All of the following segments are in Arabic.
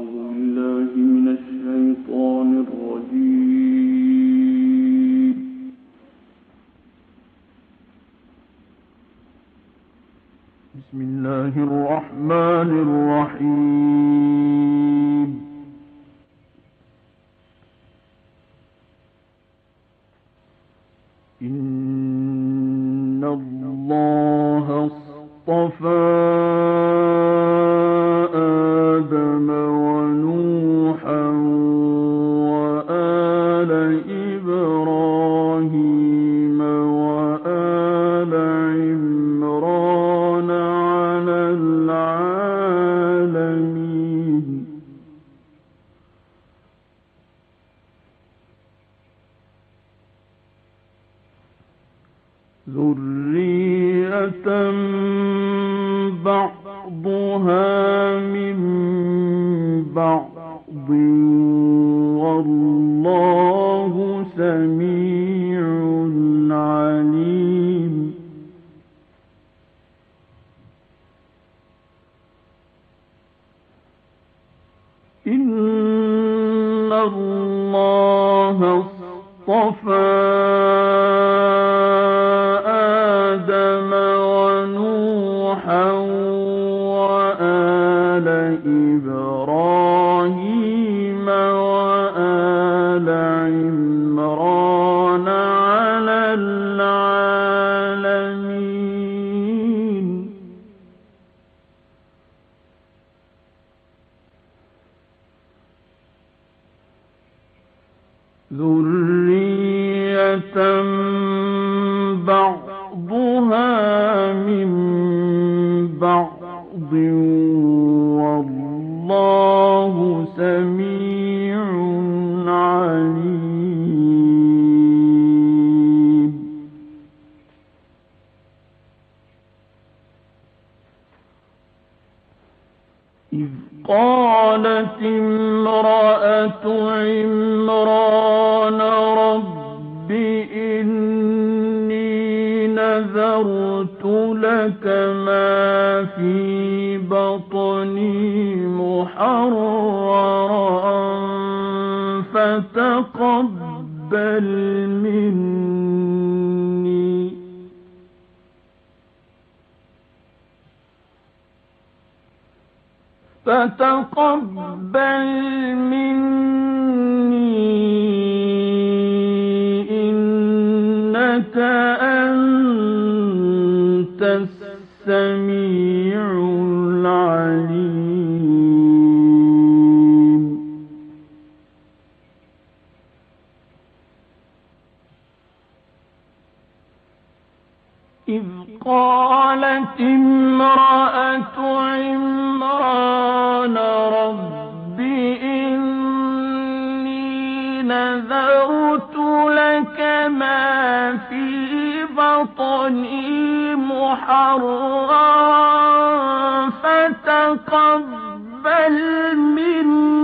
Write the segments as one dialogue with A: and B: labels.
A: يَعْلَمُونَ ذرية فتقبل مني. إنك أنت السميع العليم. إذ قالت امرأة نذرت لك ما في بطني محررا فتقبل مني.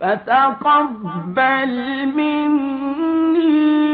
A: فتقبل مني.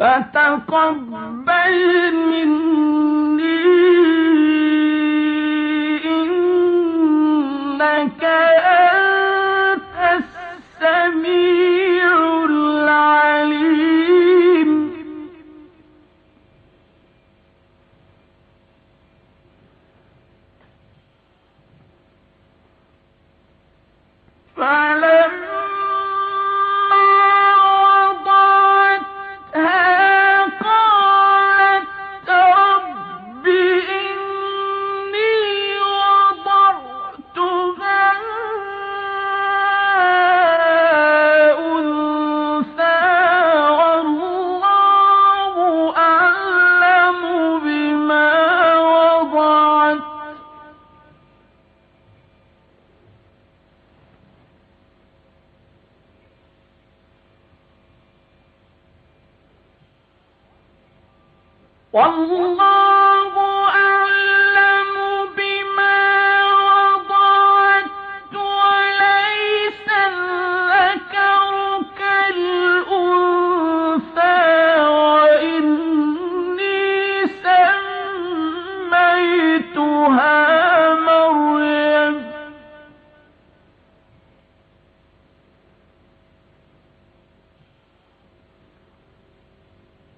A: فتقبل مني إنك أنت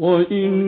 A: 我应。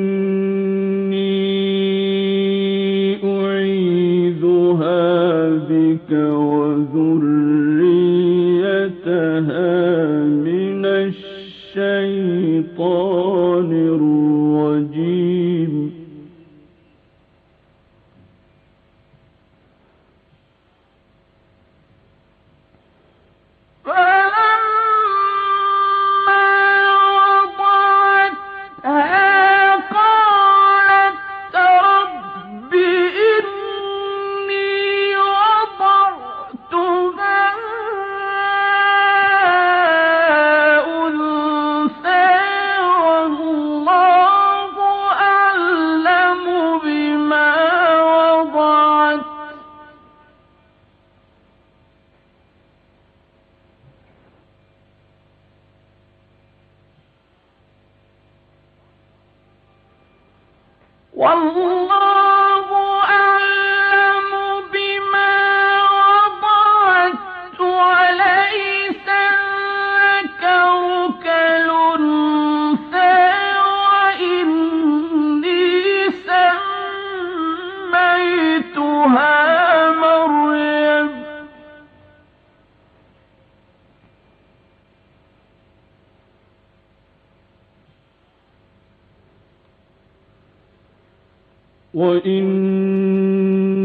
A: وإني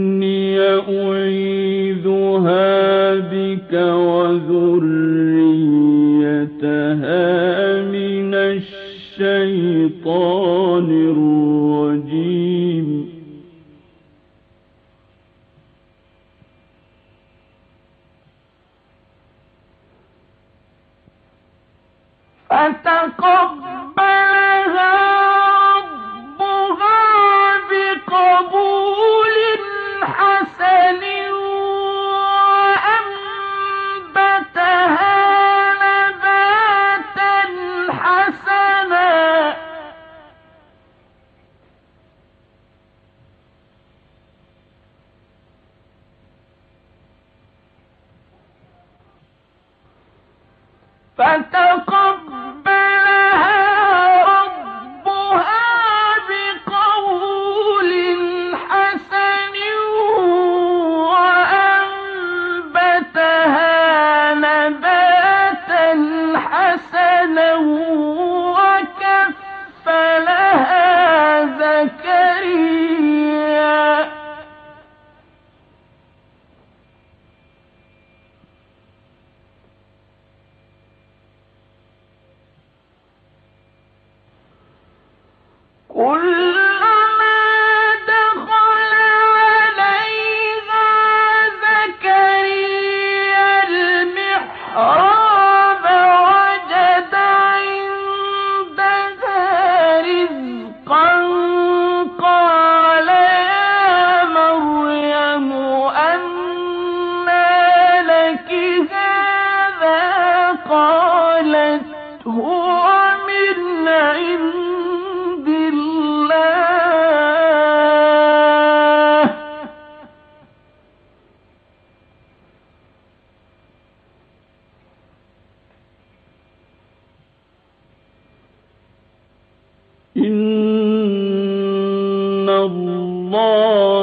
A: أعيذها بك وذريتها من الشيطان الرجيم قل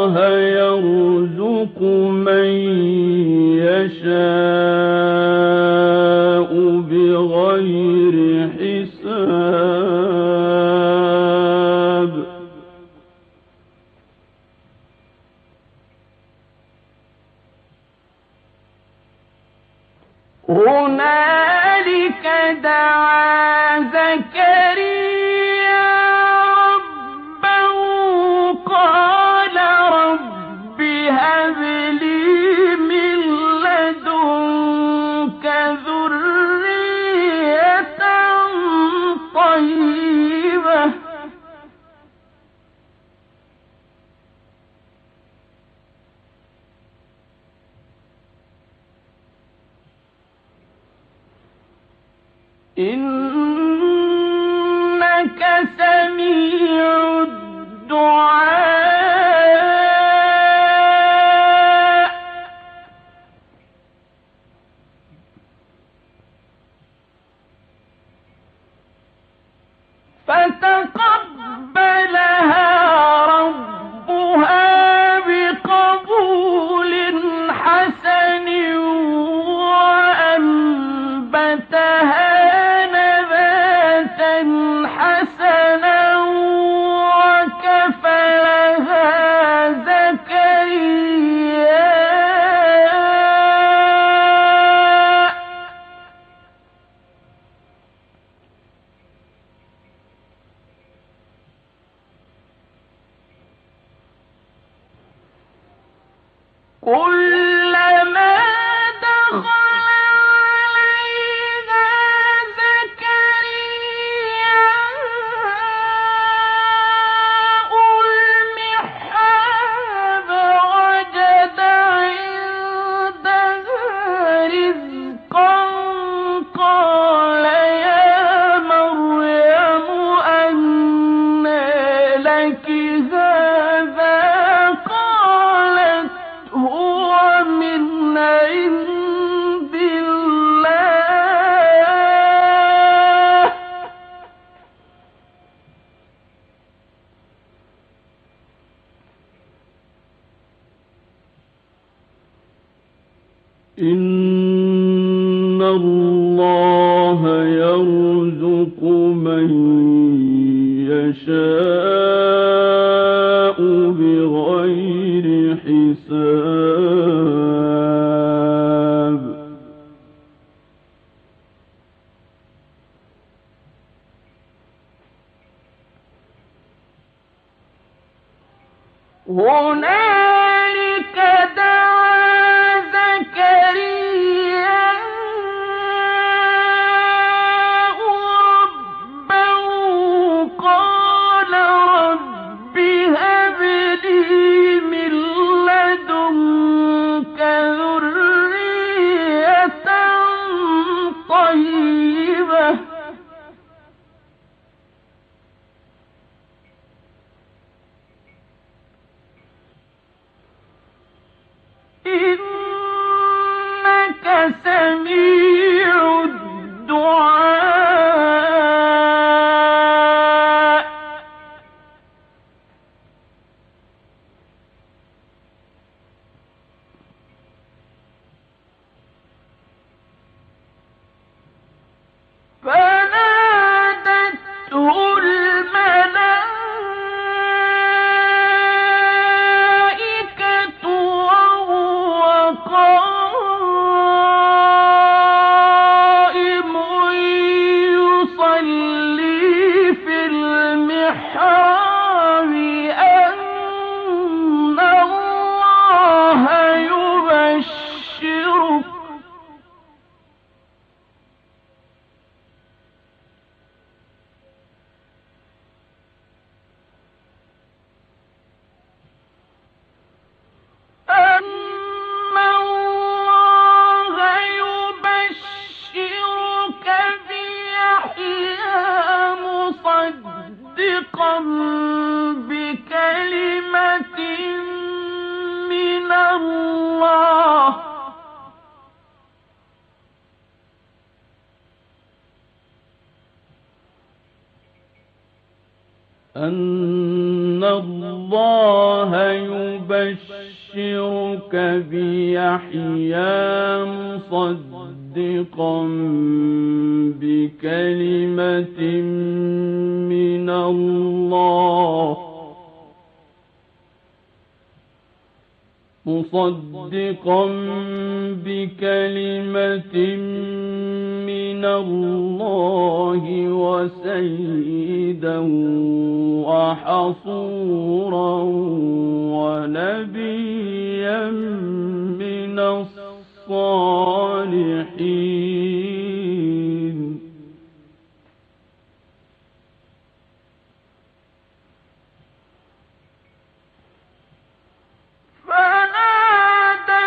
A: الله
B: يرزق من يشاء بغير
A: إن قل إن الله يرزق أن الله يبشرك بيحيى مصدقا بكلمة من الله
B: مصدقا بكلمة من الله وسيدا وحصورا ونبيا من الصالحين. نادته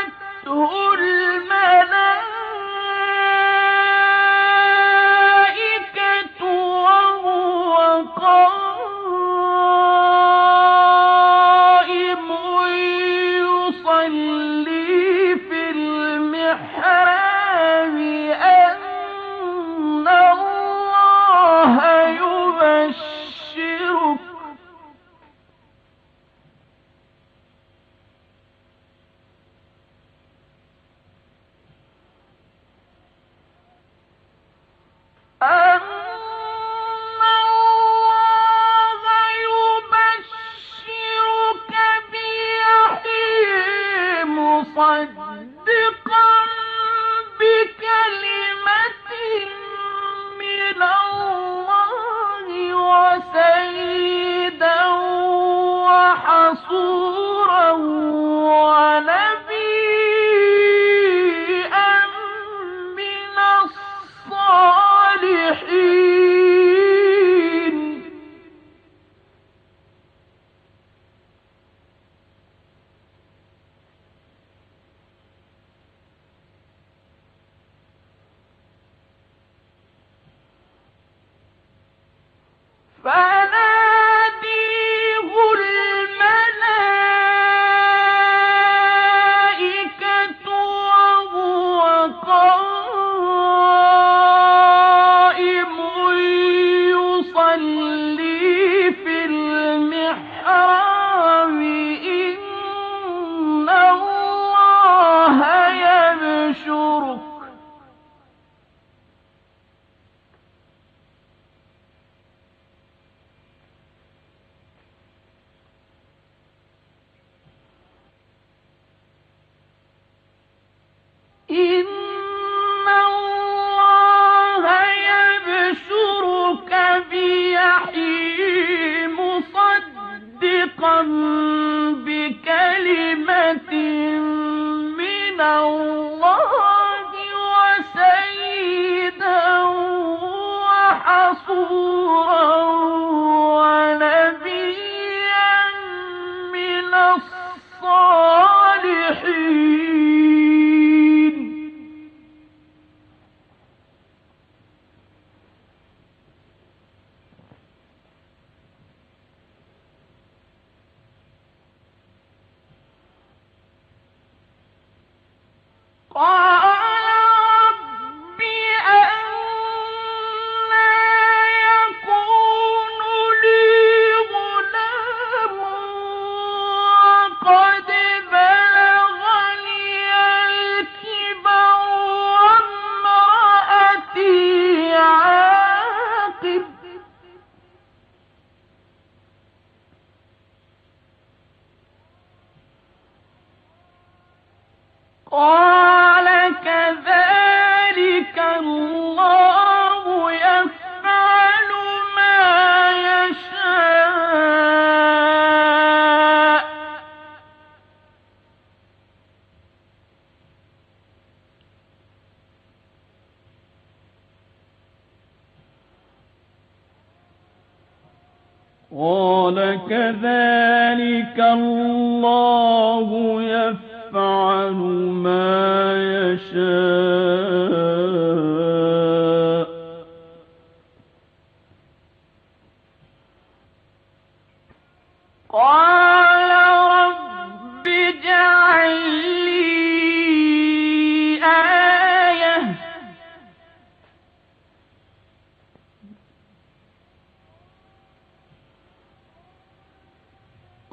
A: قال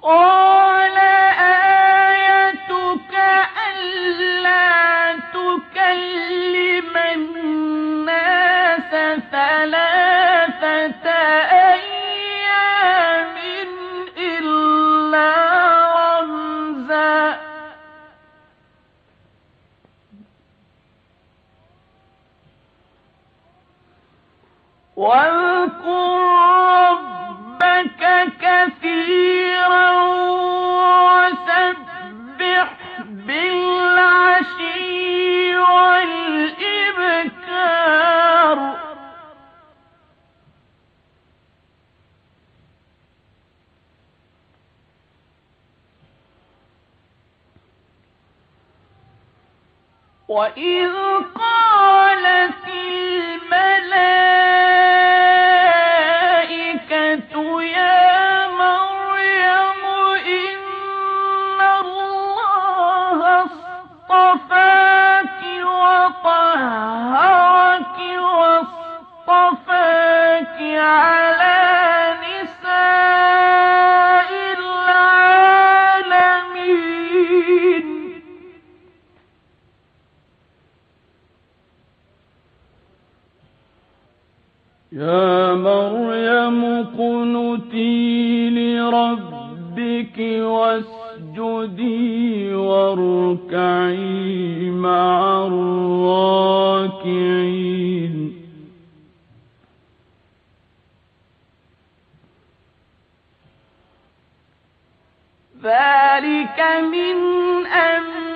A: قال وإذ قالت الملائكة يا مريم إن الله اصطفاك وطهرك واصطفاك على
B: واركعي مع الراكعين.
A: ذلك من أنباء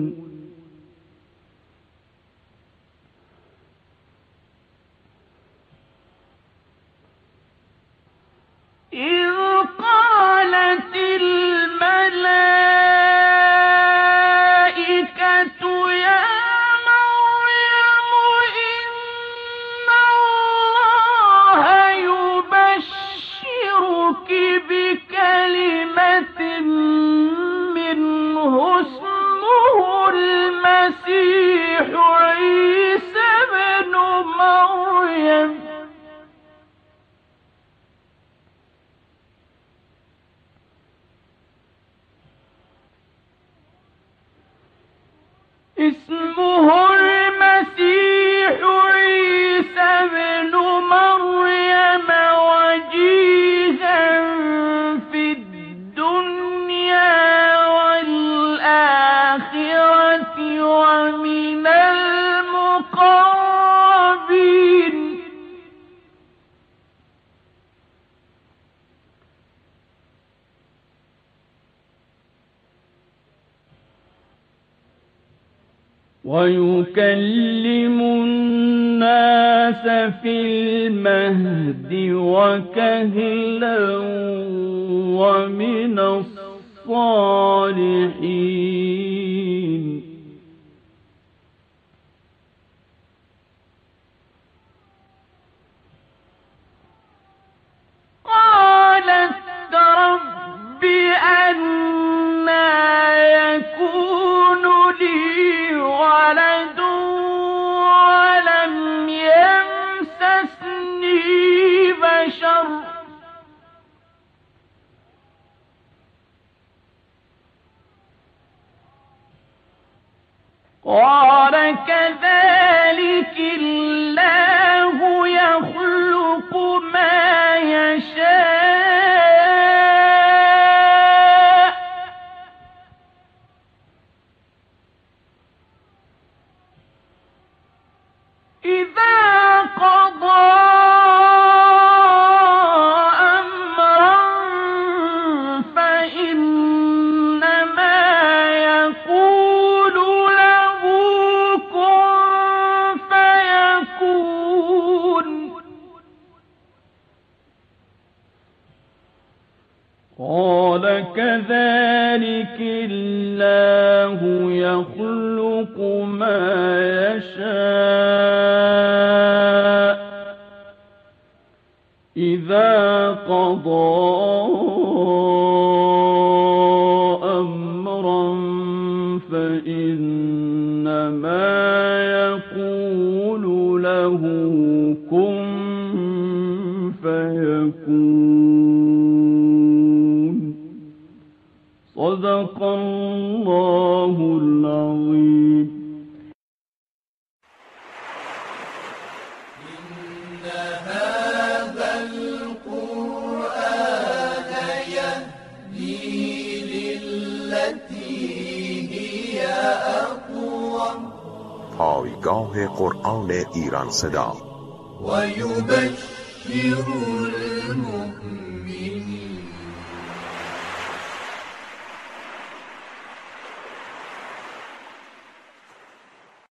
A: إذ قالت الملائكة يا مريم إن الله يبشرك بكلمة المسيح عيسى بن مريم.
B: ويكلم الناس في المهد وكهلا ومن الصالحين.
A: قالت رب أنا يكون قال كذلك الله يخلق ما
C: صدا